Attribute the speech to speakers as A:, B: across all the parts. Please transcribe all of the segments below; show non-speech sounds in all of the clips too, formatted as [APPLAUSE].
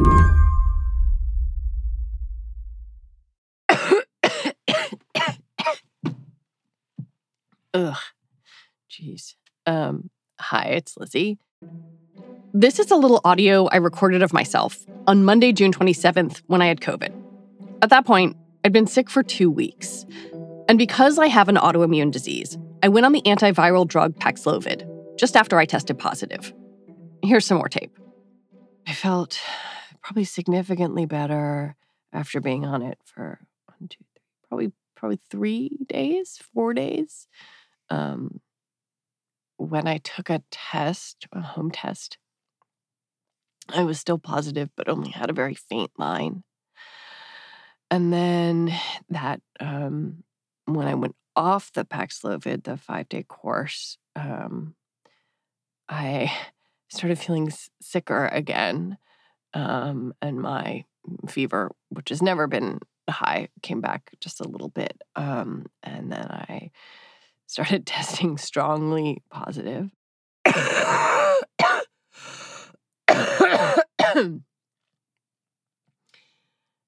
A: [COUGHS]
B: Ugh. Jeez. Um, hi, it's Lizzie. This is a little audio I recorded of myself on Monday, June 27th, when I had COVID. At that point, I'd been sick for two weeks. And because I have an autoimmune disease, I went on the antiviral drug Paxlovid just after I tested positive. Here's some more tape. I felt probably significantly better after being on it for one, two, three, probably probably three days, four days. Um, when I took a test, a home test, I was still positive, but only had a very faint line. And then that, um, when I went off the Paxlovid, the five day course, um, I started feeling sicker again. Um, and my fever, which has never been high, came back just a little bit. Um, and then I [LAUGHS] started [LAUGHS] testing strongly positive.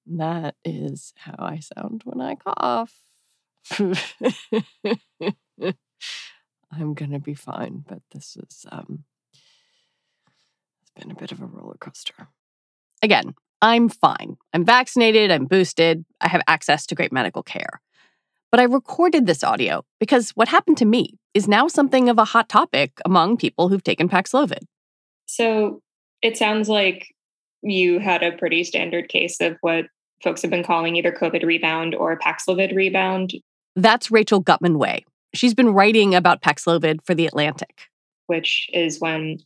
B: that is how I sound when I cough. [LAUGHS] I'm gonna be fine, but this is um it's been a bit of a roller coaster. Again, I'm fine. I'm vaccinated, I'm boosted, I have access to great medical care. But I recorded this audio because what happened to me is now something of a hot topic among people who've taken Paxlovid.
C: So it sounds like you had a pretty standard case of what folks have been calling either COVID rebound or Paxlovid rebound.
B: That's Rachel Gutman-Wei. She's been writing about Paxlovid for The Atlantic.
C: Which is when,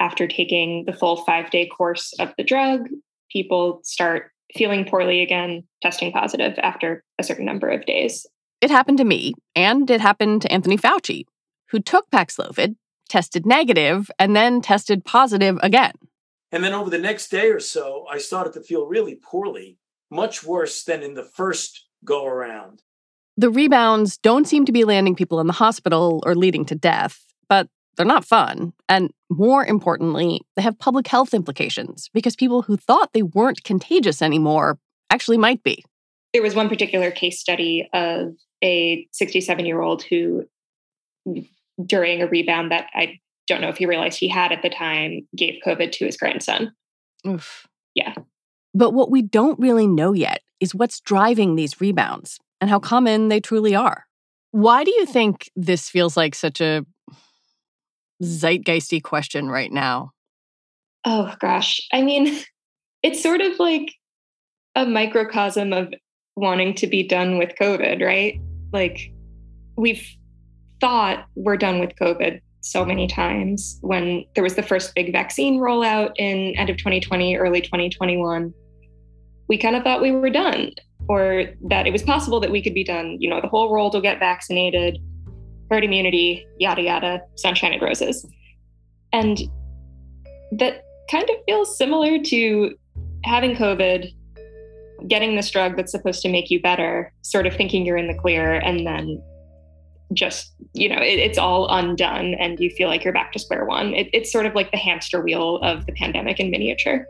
C: after taking the full five day course of the drug, people start feeling poorly again, testing positive after a certain number of days.
B: It happened to me, and it happened to Anthony Fauci, who took Paxlovid, tested negative, and then tested positive again.
D: And then over the next day or so, I started to feel really poorly, much worse than in the first go around.
B: The rebounds don't seem to be landing people in the hospital or leading to death, but they're not fun. And more importantly, they have public health implications because people who thought they weren't contagious anymore actually might be.
C: There was one particular case study of a 67 year old who, during a rebound that I don't know if he realized he had at the time, gave COVID to his grandson.
B: Oof.
C: Yeah.
B: But what we don't really know yet is what's driving these rebounds and how common they truly are. Why do you hmm. think this feels like such a zeitgeisty question right now?
C: Oh, gosh. I mean, [LAUGHS] it's sort of like a microcosm of wanting to be done with COVID, right? Like, we've thought we're done with COVID so many times when there was the first big vaccine rollout in end of 2020 early 2021 we kind of thought we were done or that it was possible that we could be done you know the whole world will get vaccinated herd immunity yada yada sunshine and roses. And that kind of feels similar to having covid getting this drug that's supposed to make you better sort of thinking you're in the clear and then just you know it, it's all undone and you feel like you're back to square one. It, it's sort of like the hamster wheel of the pandemic in miniature.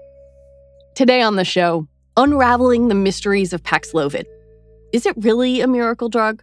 B: Today on the show unraveling the mysteries of paxlovid. Is it really a miracle drug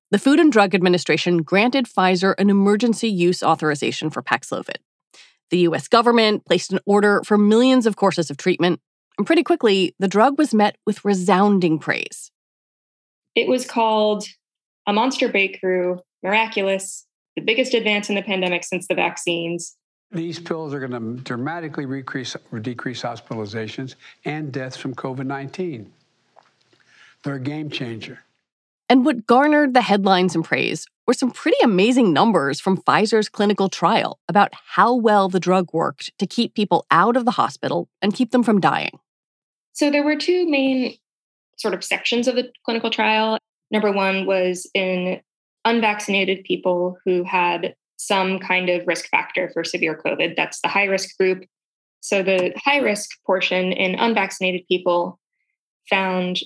B: the Food and Drug Administration granted Pfizer an emergency use authorization for Paxlovid. The US government placed an order for millions of courses of treatment, and pretty quickly, the drug was met with resounding praise.
C: It was called a monster breakthrough, miraculous, the biggest advance in the pandemic since the vaccines.
E: These pills are going to dramatically decrease, decrease hospitalizations and deaths from COVID 19. They're a game changer.
B: And what garnered the headlines and praise were some pretty amazing numbers from Pfizer's clinical trial about how well the drug worked to keep people out of the hospital and keep them from dying.
C: So there were two main sort of sections of the clinical trial. Number one was in unvaccinated people who had some kind of risk factor for severe COVID. That's the high risk group. So the high risk portion in unvaccinated people found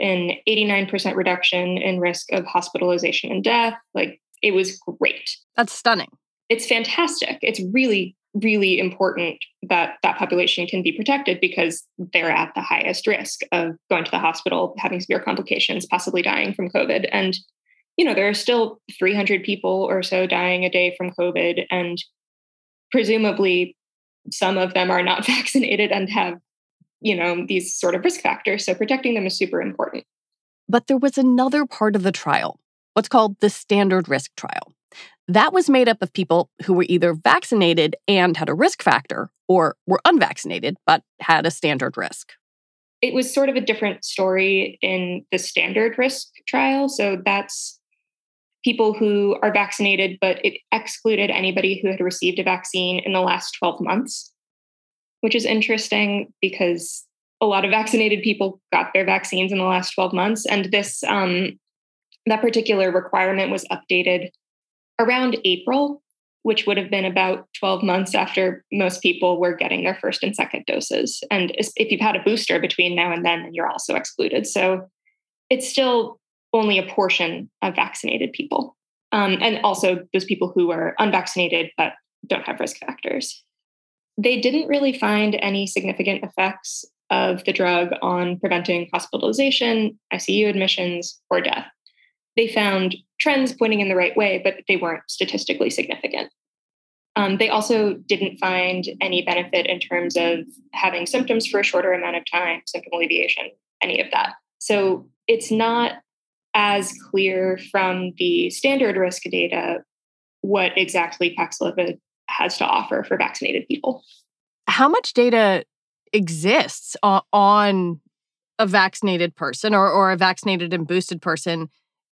C: an 89% reduction in risk of hospitalization and death. Like it was great.
B: That's stunning.
C: It's fantastic. It's really, really important that that population can be protected because they're at the highest risk of going to the hospital, having severe complications, possibly dying from COVID. And, you know, there are still 300 people or so dying a day from COVID. And presumably, some of them are not [LAUGHS] vaccinated and have you know, these sort of risk factors. So protecting them is super important.
B: But there was another part of the trial, what's called the standard risk trial. That was made up of people who were either vaccinated and had a risk factor or were unvaccinated but had a standard risk.
C: It was sort of a different story in the standard risk trial. So that's people who are vaccinated, but it excluded anybody who had received a vaccine in the last 12 months which is interesting because a lot of vaccinated people got their vaccines in the last 12 months. And this, um, that particular requirement was updated around April, which would have been about 12 months after most people were getting their first and second doses. And if you've had a booster between now and then, then you're also excluded. So it's still only a portion of vaccinated people. Um, and also those people who are unvaccinated but don't have risk factors they didn't really find any significant effects of the drug on preventing hospitalization, ICU admissions, or death. They found trends pointing in the right way, but they weren't statistically significant. Um, they also didn't find any benefit in terms of having symptoms for a shorter amount of time, symptom alleviation, any of that. So it's not as clear from the standard risk data what exactly Paxlovid has to offer for vaccinated people.
B: How much data exists on, a vaccinated person or, or a vaccinated and boosted person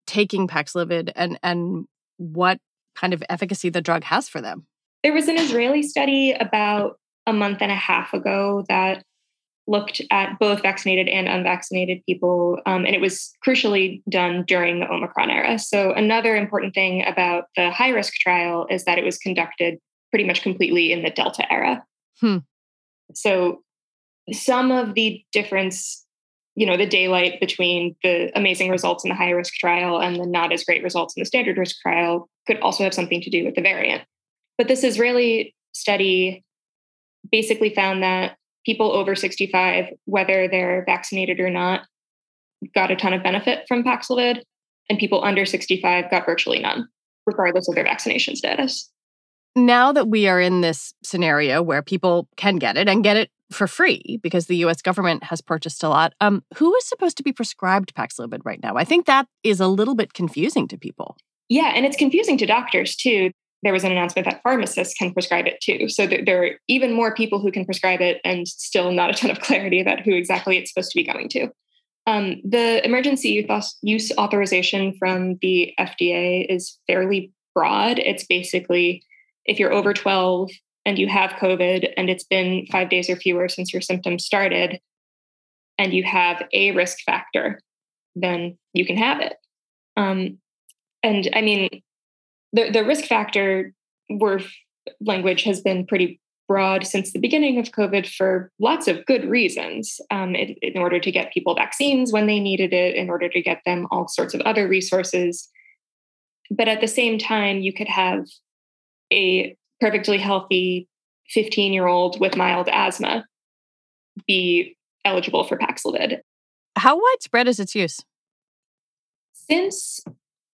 B: taking Paxlovid and, and what kind of efficacy the drug has for them?
C: There was an Israeli study about a month and a half ago that looked at both vaccinated and unvaccinated people, um, and it was crucially done during the Omicron era. So, another important thing about the high risk trial is that it was conducted pretty much completely in the Delta era.
B: Hmm.
C: So some of the difference, you know, the daylight between the amazing results in the high risk trial and the not as great results in the standard risk trial could also have something to do with the variant. But this Israeli study basically found that people over 65, whether they're vaccinated or not, got a ton of benefit from Paxlovid, and people under 65 got virtually none, regardless of their vaccination status
B: now that we are in this scenario where people can get it and get it for free because the US government has purchased a lot, um, who is supposed to be prescribed Paxlovid right now? I think that is a little bit confusing to people.
C: Yeah, and it's confusing to doctors too. There was an announcement that pharmacists can prescribe it too. So there are even more people who can prescribe it and still not a ton of [LAUGHS] clarity about who exactly it's supposed to be going to. Um, the emergency use authorization from the FDA is fairly broad. It's basically if you're over 12 and you have COVID and it's been five days or fewer since your symptoms started, and you have a risk factor, then you can have it. Um, and I mean, the the risk factor word language has been pretty broad since the beginning of COVID for lots of good reasons. Um, in order to get people vaccines when they needed it, in order to get them all sorts of other resources. But at the same time, you could have a perfectly healthy 15 year old with mild asthma be eligible for Paxlovid.
B: How widespread is its use?
C: Since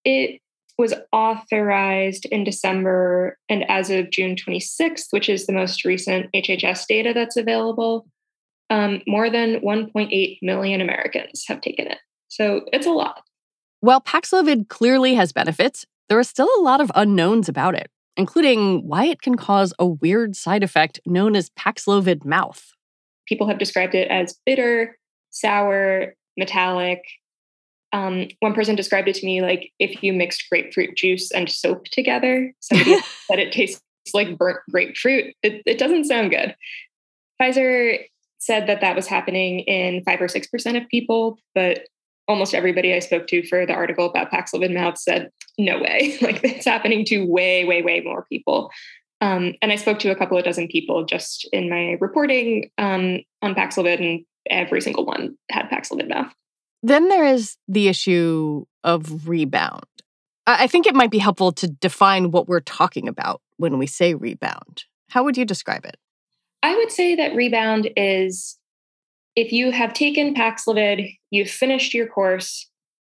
C: it was authorized in December and as of June 26th, which is the most recent HHS data that's available, um, more than 1.8 million Americans have taken it. So it's a lot.
B: While Paxlovid clearly has benefits, there are still a lot of unknowns about it, including why it can cause a weird side effect known as Paxlovid mouth.
C: People have described it as bitter, sour, metallic. Um, one person described it to me like if you mixed grapefruit juice and soap together, somebody [LAUGHS] said it tastes like burnt grapefruit. It, it doesn't sound good. Pfizer said that that was happening in five or six percent of people, but almost everybody I spoke to for the article about Paxlovid mouth said, no way. [LAUGHS] like it's happening to way, way, way more people. Um, and I spoke to a couple of dozen people just in my reporting um, on Paxlovid, and every single one had Paxlovid mouth.
B: Then there is the issue of rebound. I think it might be helpful to define what we're talking about when we say rebound. How would you describe it?
C: I would say that rebound is if you have taken Paxlovid, you've finished your course,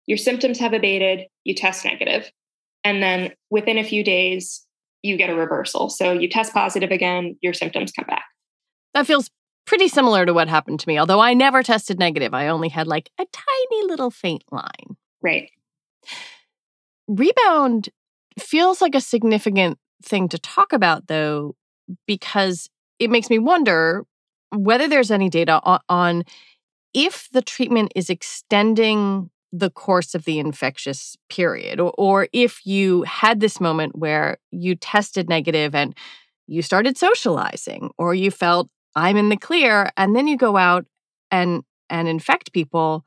C: your symptoms have abated, you test negative, and then within a few days, you get a reversal. So you test positive again, your symptoms come back.
B: That feels pretty similar to what happened to me, although I never tested negative. I only had like a tiny little faint line.
C: Right.
B: Rebound feels like a significant thing to talk about, though, because it makes me wonder whether there's any data on, on if the treatment is extending the course of the infectious period, or, or if you had this moment where you tested negative and you started socializing, or you felt I'm in the clear, and then you go out and and infect people,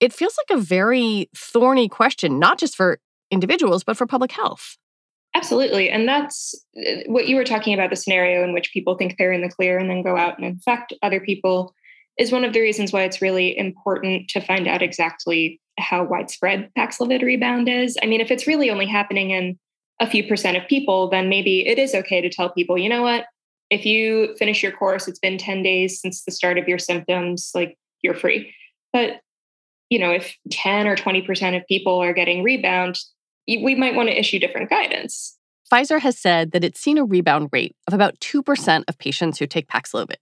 B: it feels like a very thorny question, not just for individuals, but for public health.
C: Absolutely. And that's uh, what you were talking about the scenario in which people think they're in the clear and then go out and infect other people is one of the reasons why it's really important to find out exactly how widespread Paxlovid rebound is. I mean, if it's really only happening in a few percent of people, then maybe it is okay to tell people, you know what? If you finish your course, it's been 10 days since the start of your symptoms, like you're free. But you know, if 10 or 20% of people are getting rebound, we might want to issue different guidance.
B: Pfizer has said that it's seen a rebound rate of about 2% of patients who take Paxlovid.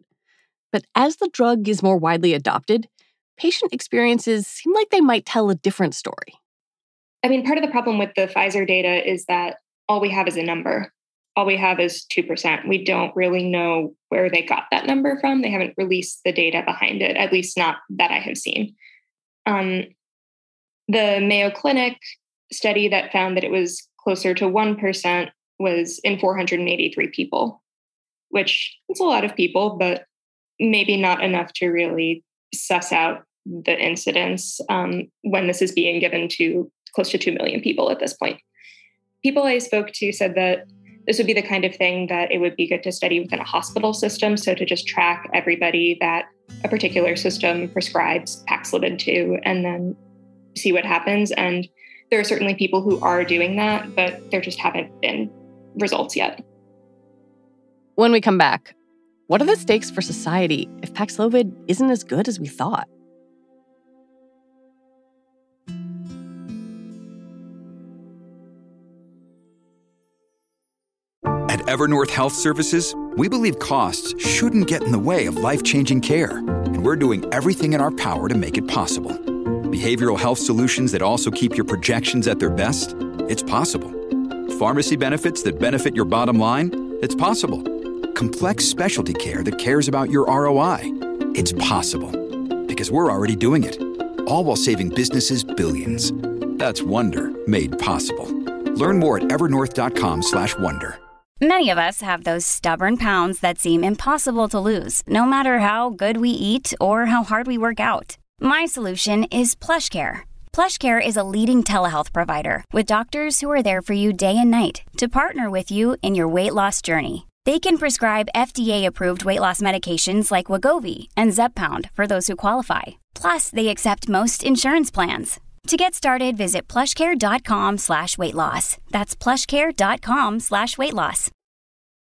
B: But as the drug is more widely adopted, patient experiences seem like they might tell a different story.
C: I mean, part of the problem with the Pfizer data is that all we have is a number. All we have is 2%. We don't really know where they got that number from. They haven't released the data behind it, at least not that I have seen. Um, the Mayo Clinic study that found that it was closer to 1% was in 483 people, which is a lot of people, but maybe not enough to really suss out the incidence um, when this is being given to close to 2 million people at this point. People I spoke to said that this would be the kind of thing that it would be good to study within a hospital system. So to just track everybody that a particular system prescribes Paxlovid to and then see what happens. And there are certainly people who are doing that, but there just haven't been results yet.
B: When we come back, what are the stakes for society if Paxlovid isn't as good as we thought?
F: At Evernorth Health Services, we believe costs shouldn't get in the way of life changing care, and we're doing everything in our power to make it possible Behavioral health solutions that also keep your projections at their best? It's possible. Pharmacy benefits that benefit your bottom line? It's possible. Complex specialty care that cares about your ROI? It's possible. Because we're already doing it. All while saving businesses billions. That's Wonder made possible. Learn more at evernorth.com/wonder.
G: Many of us have those stubborn pounds that seem impossible to lose, no matter how good we eat or how hard we work out. My solution is PlushCare PlushCare is a leading telehealth provider with doctors who are there for you day and night to partner with you in your weight loss journey. They can prescribe FDA-approved weight loss medications like Wegovy and Zepbound for those who qualify. Plus, they accept most insurance plans. To get started, visit plushcare.com slash weight loss. That's plushcare.com slash weight loss.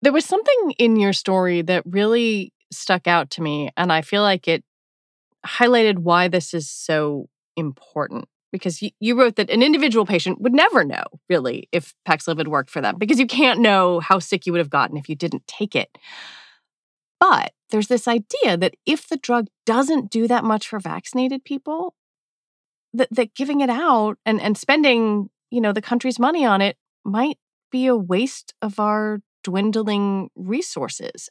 B: There was something in your story that really stuck out to me, and I feel like it highlighted why this is so important. Because you, wrote that an individual patient would never know, really, if Paxlovid worked for them, because you can't know how sick you would have gotten if you didn't take it. But there's this idea that if the drug doesn't do that much for vaccinated people, that, that giving it out and, and spending, you know, the country's money on it might be a waste of our dwindling resources.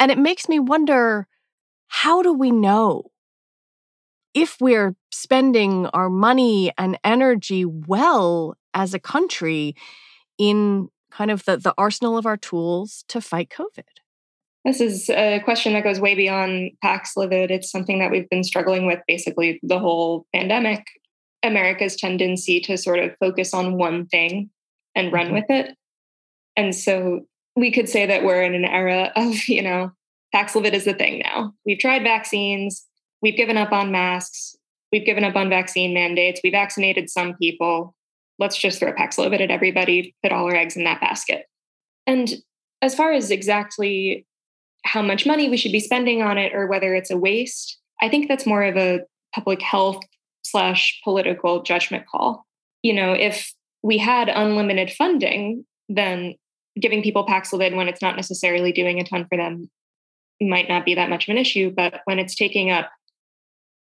B: And it makes me wonder how do we know if we're spending our money and energy well as a country in kind of the, the arsenal of our tools to fight COVID?
C: This is a question that goes way beyond Paxlovid. It's something that we've been struggling with basically the whole pandemic. America's tendency to sort of focus on one thing and run mm-hmm. with it. And so we could say that we're in an era of, you know, Paxlovid is the thing now. We've tried vaccines, we've given up on masks, we've given up on vaccine mandates, we vaccinated some people. Let's just throw Paxlovid at everybody, put all our eggs in that basket. And as far as exactly how much money we should be spending on it or whether it's a waste, I think that's more of a public health slash political judgment call. You know, if we had unlimited funding, then giving people Paxlovid when it's not necessarily doing a ton for them might not be that much of an issue. But when it's taking up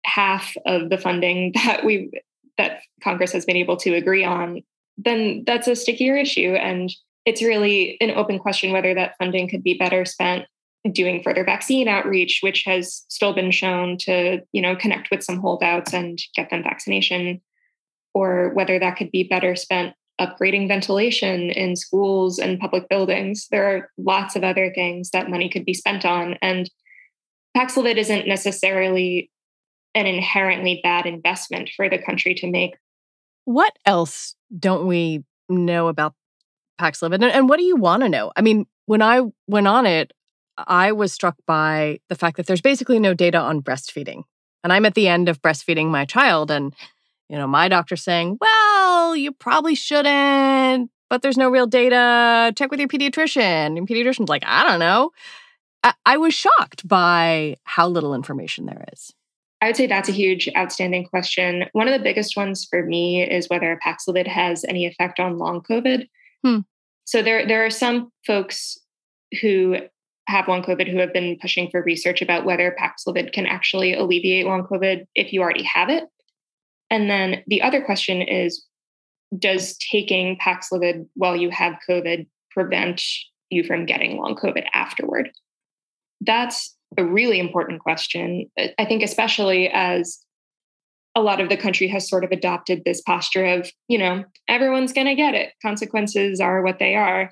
C: half of the funding [LAUGHS] that we that Congress has been able to agree on, then that's a stickier issue. And it's really an open question whether that funding could be better spent doing further vaccine outreach, which has still been shown to, you know, connect with some holdouts and get them vaccination, or whether that could be better spent upgrading ventilation in schools and public buildings. There are lots of other things that money could be spent on. And Paxlovid isn't necessarily an inherently bad investment for the country to make.
B: What else don't we know about Paxlovid? And what do you want to know? I mean, when I went on it, I was struck by the fact that there's basically no data on breastfeeding. And I'm at the end of breastfeeding my child, and you know, my doctor saying, well, you probably shouldn't, but there's no real data. Check with your pediatrician. And pediatrician's like, I don't know. I, I was shocked by how little information there is.
C: I would say that's a huge outstanding question. One of the biggest ones for me is whether Paxlovid has any effect on long COVID. Hmm. So there, there are some folks who have long COVID who have been pushing for research about whether Paxlovid can actually alleviate long COVID if you already have it. And then the other question is Does taking Paxlovid while you have COVID prevent you from getting long COVID afterward? That's a really important question. I think, especially as a lot of the country has sort of adopted this posture of, you know, everyone's going to get it. Consequences are what they are.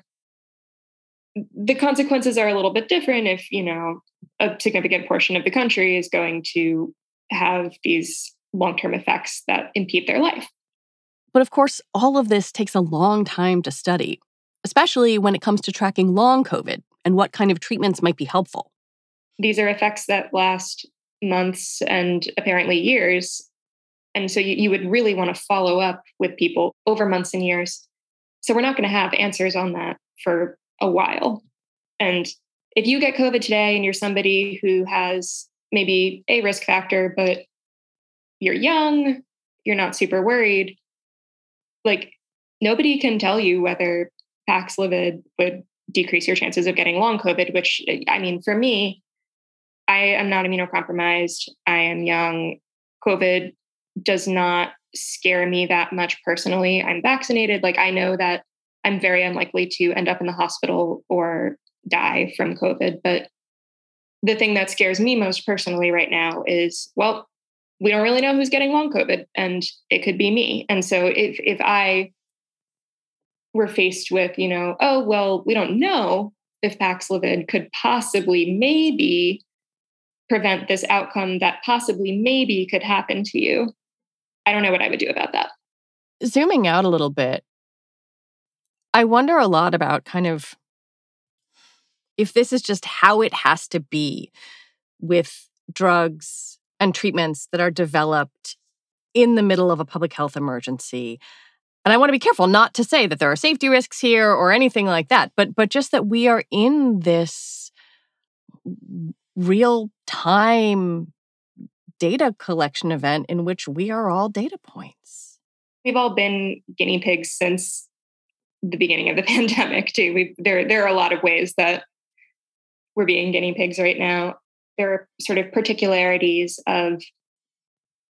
C: The consequences are a little bit different if, you know, a significant portion of the country is going to have these long term effects that impede their life.
B: But of course, all of this takes a long time to study, especially when it comes to tracking long COVID and what kind of treatments might be helpful.
C: These are effects that last months and apparently years. And so you, you would really want to follow up with people over months and years. So we're not going to have answers on that for a while. And if you get COVID today and you're somebody who has maybe a risk factor, but you're young, you're not super worried. Like nobody can tell you whether Paxlovid would decrease your chances of getting long COVID, which I mean, for me, I am not immunocompromised. I am young. COVID does not scare me that much personally. I'm vaccinated. Like I know that I'm very unlikely to end up in the hospital or die from COVID. But the thing that scares me most personally right now is well, we don't really know who's getting long COVID, and it could be me. And so if if I were faced with, you know, oh well, we don't know if Paxlovid could possibly maybe prevent this outcome that possibly maybe could happen to you, I don't know what I would do about that.
B: Zooming out a little bit, I wonder a lot about kind of if this is just how it has to be with drugs and treatments that are developed in the middle of a public health emergency. And I want to be careful not to say that there are safety risks here or anything like that, but but just that we are in this real time data collection event in which we are all data points.
C: We've all been guinea pigs since the beginning of the [LAUGHS] pandemic too. We there there are a lot of ways that we're being guinea pigs right now. There are sort of particularities of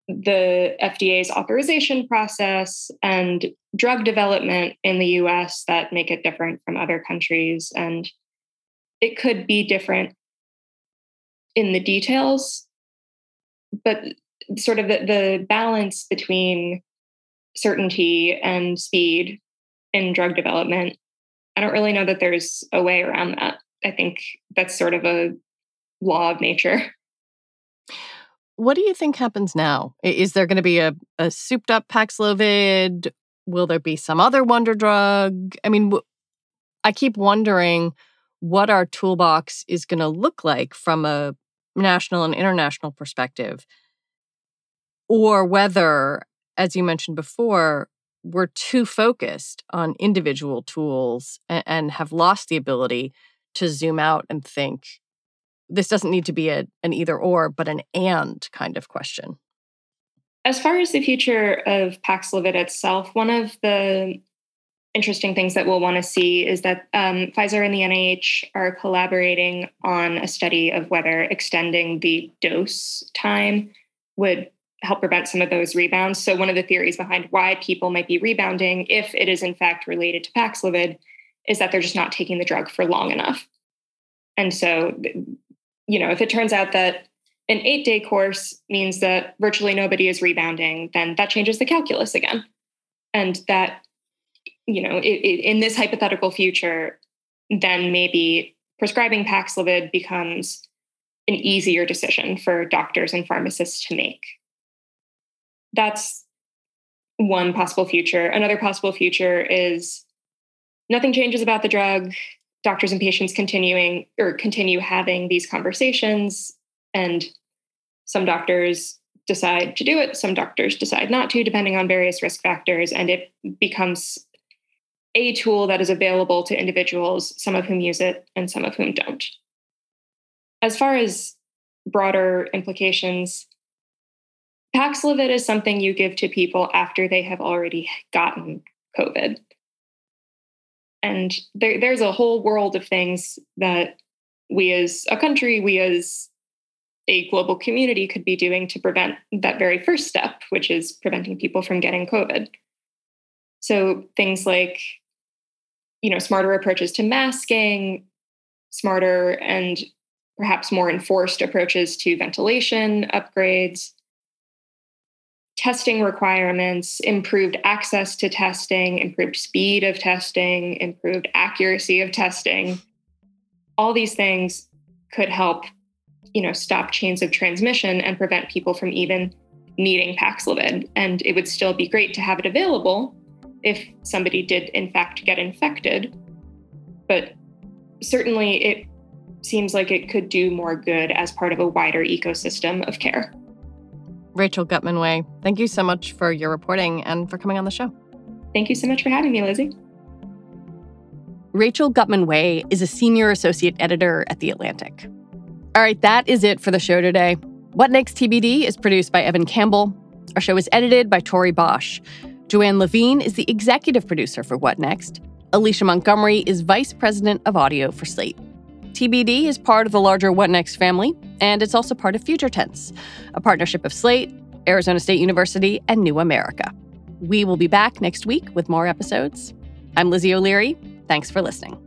C: the FDA's authorization process and drug development in the US that make it different from other countries. And it could be different in the details, but sort of the, the balance between certainty and speed in drug development, I don't really know that there's a way around that. I think that's sort of a law of nature.
B: What do you think happens now? Is there going to be a, a souped up Paxlovid? Will there be some other wonder drug? I mean, I keep wondering what our toolbox is going to look like from a national and international perspective, or whether, as you mentioned before, we're too focused on individual tools and, and have lost the ability to zoom out and think this doesn't need to be a, an either or, but an and kind of question.
C: As far as the future of Paxlovid itself, one of the interesting things that we'll want to see is that um, Pfizer and the NIH are collaborating on a study of whether extending the dose time would help prevent some of those rebounds. So, one of the theories behind why people might be rebounding, if it is in fact related to Paxlovid, is that they're just not taking the drug for long enough. And so, you know, if it turns out that an eight day course means that virtually nobody is rebounding, then that changes the calculus again. And that, you know, it, it, in this hypothetical future, then maybe prescribing Paxlovid becomes an easier decision for doctors and pharmacists to make. That's one possible future. Another possible future is nothing changes about the drug doctors and patients continuing or continue having these conversations and some doctors decide to do it some doctors decide not to depending on various risk factors and it becomes a tool that is available to individuals some of whom use it and some of whom don't. As far as broader implications paxlovid is something you give to people after they have already gotten covid and there, there's a whole world of things that we as a country, we as a global community could be doing to prevent that very first step, which is preventing people from getting COVID. So things like, you know, smarter approaches to masking, smarter and perhaps more enforced approaches to ventilation upgrades, testing requirements, improved access to testing, improved speed of testing, improved accuracy of testing. All these things could help, you know, stop chains of transmission and prevent people from even needing Paxlovid. And it would still be great to have it available if somebody did in fact get infected. But certainly it seems like it could do more good as part of a wider ecosystem of care.
B: Rachel Gutman-Wei, thank you so much for your reporting and for coming on the show.
C: Thank you so much for having me, Lizzie.
B: Rachel Gutman-Wei is a senior associate editor at The Atlantic. All right, that is it for the show today. What Next TBD is produced by Evan Campbell. Our show is edited by Tori Bosch. Joanne Levine is the executive producer for What Next. Alicia Montgomery is vice president of audio for Slate. TBD is part of the larger What Next family, and it's also part of Future Tense, a partnership of Slate, Arizona State University, and New America. We will be back next week with more episodes. I'm Lizzie O'Leary. Thanks for listening.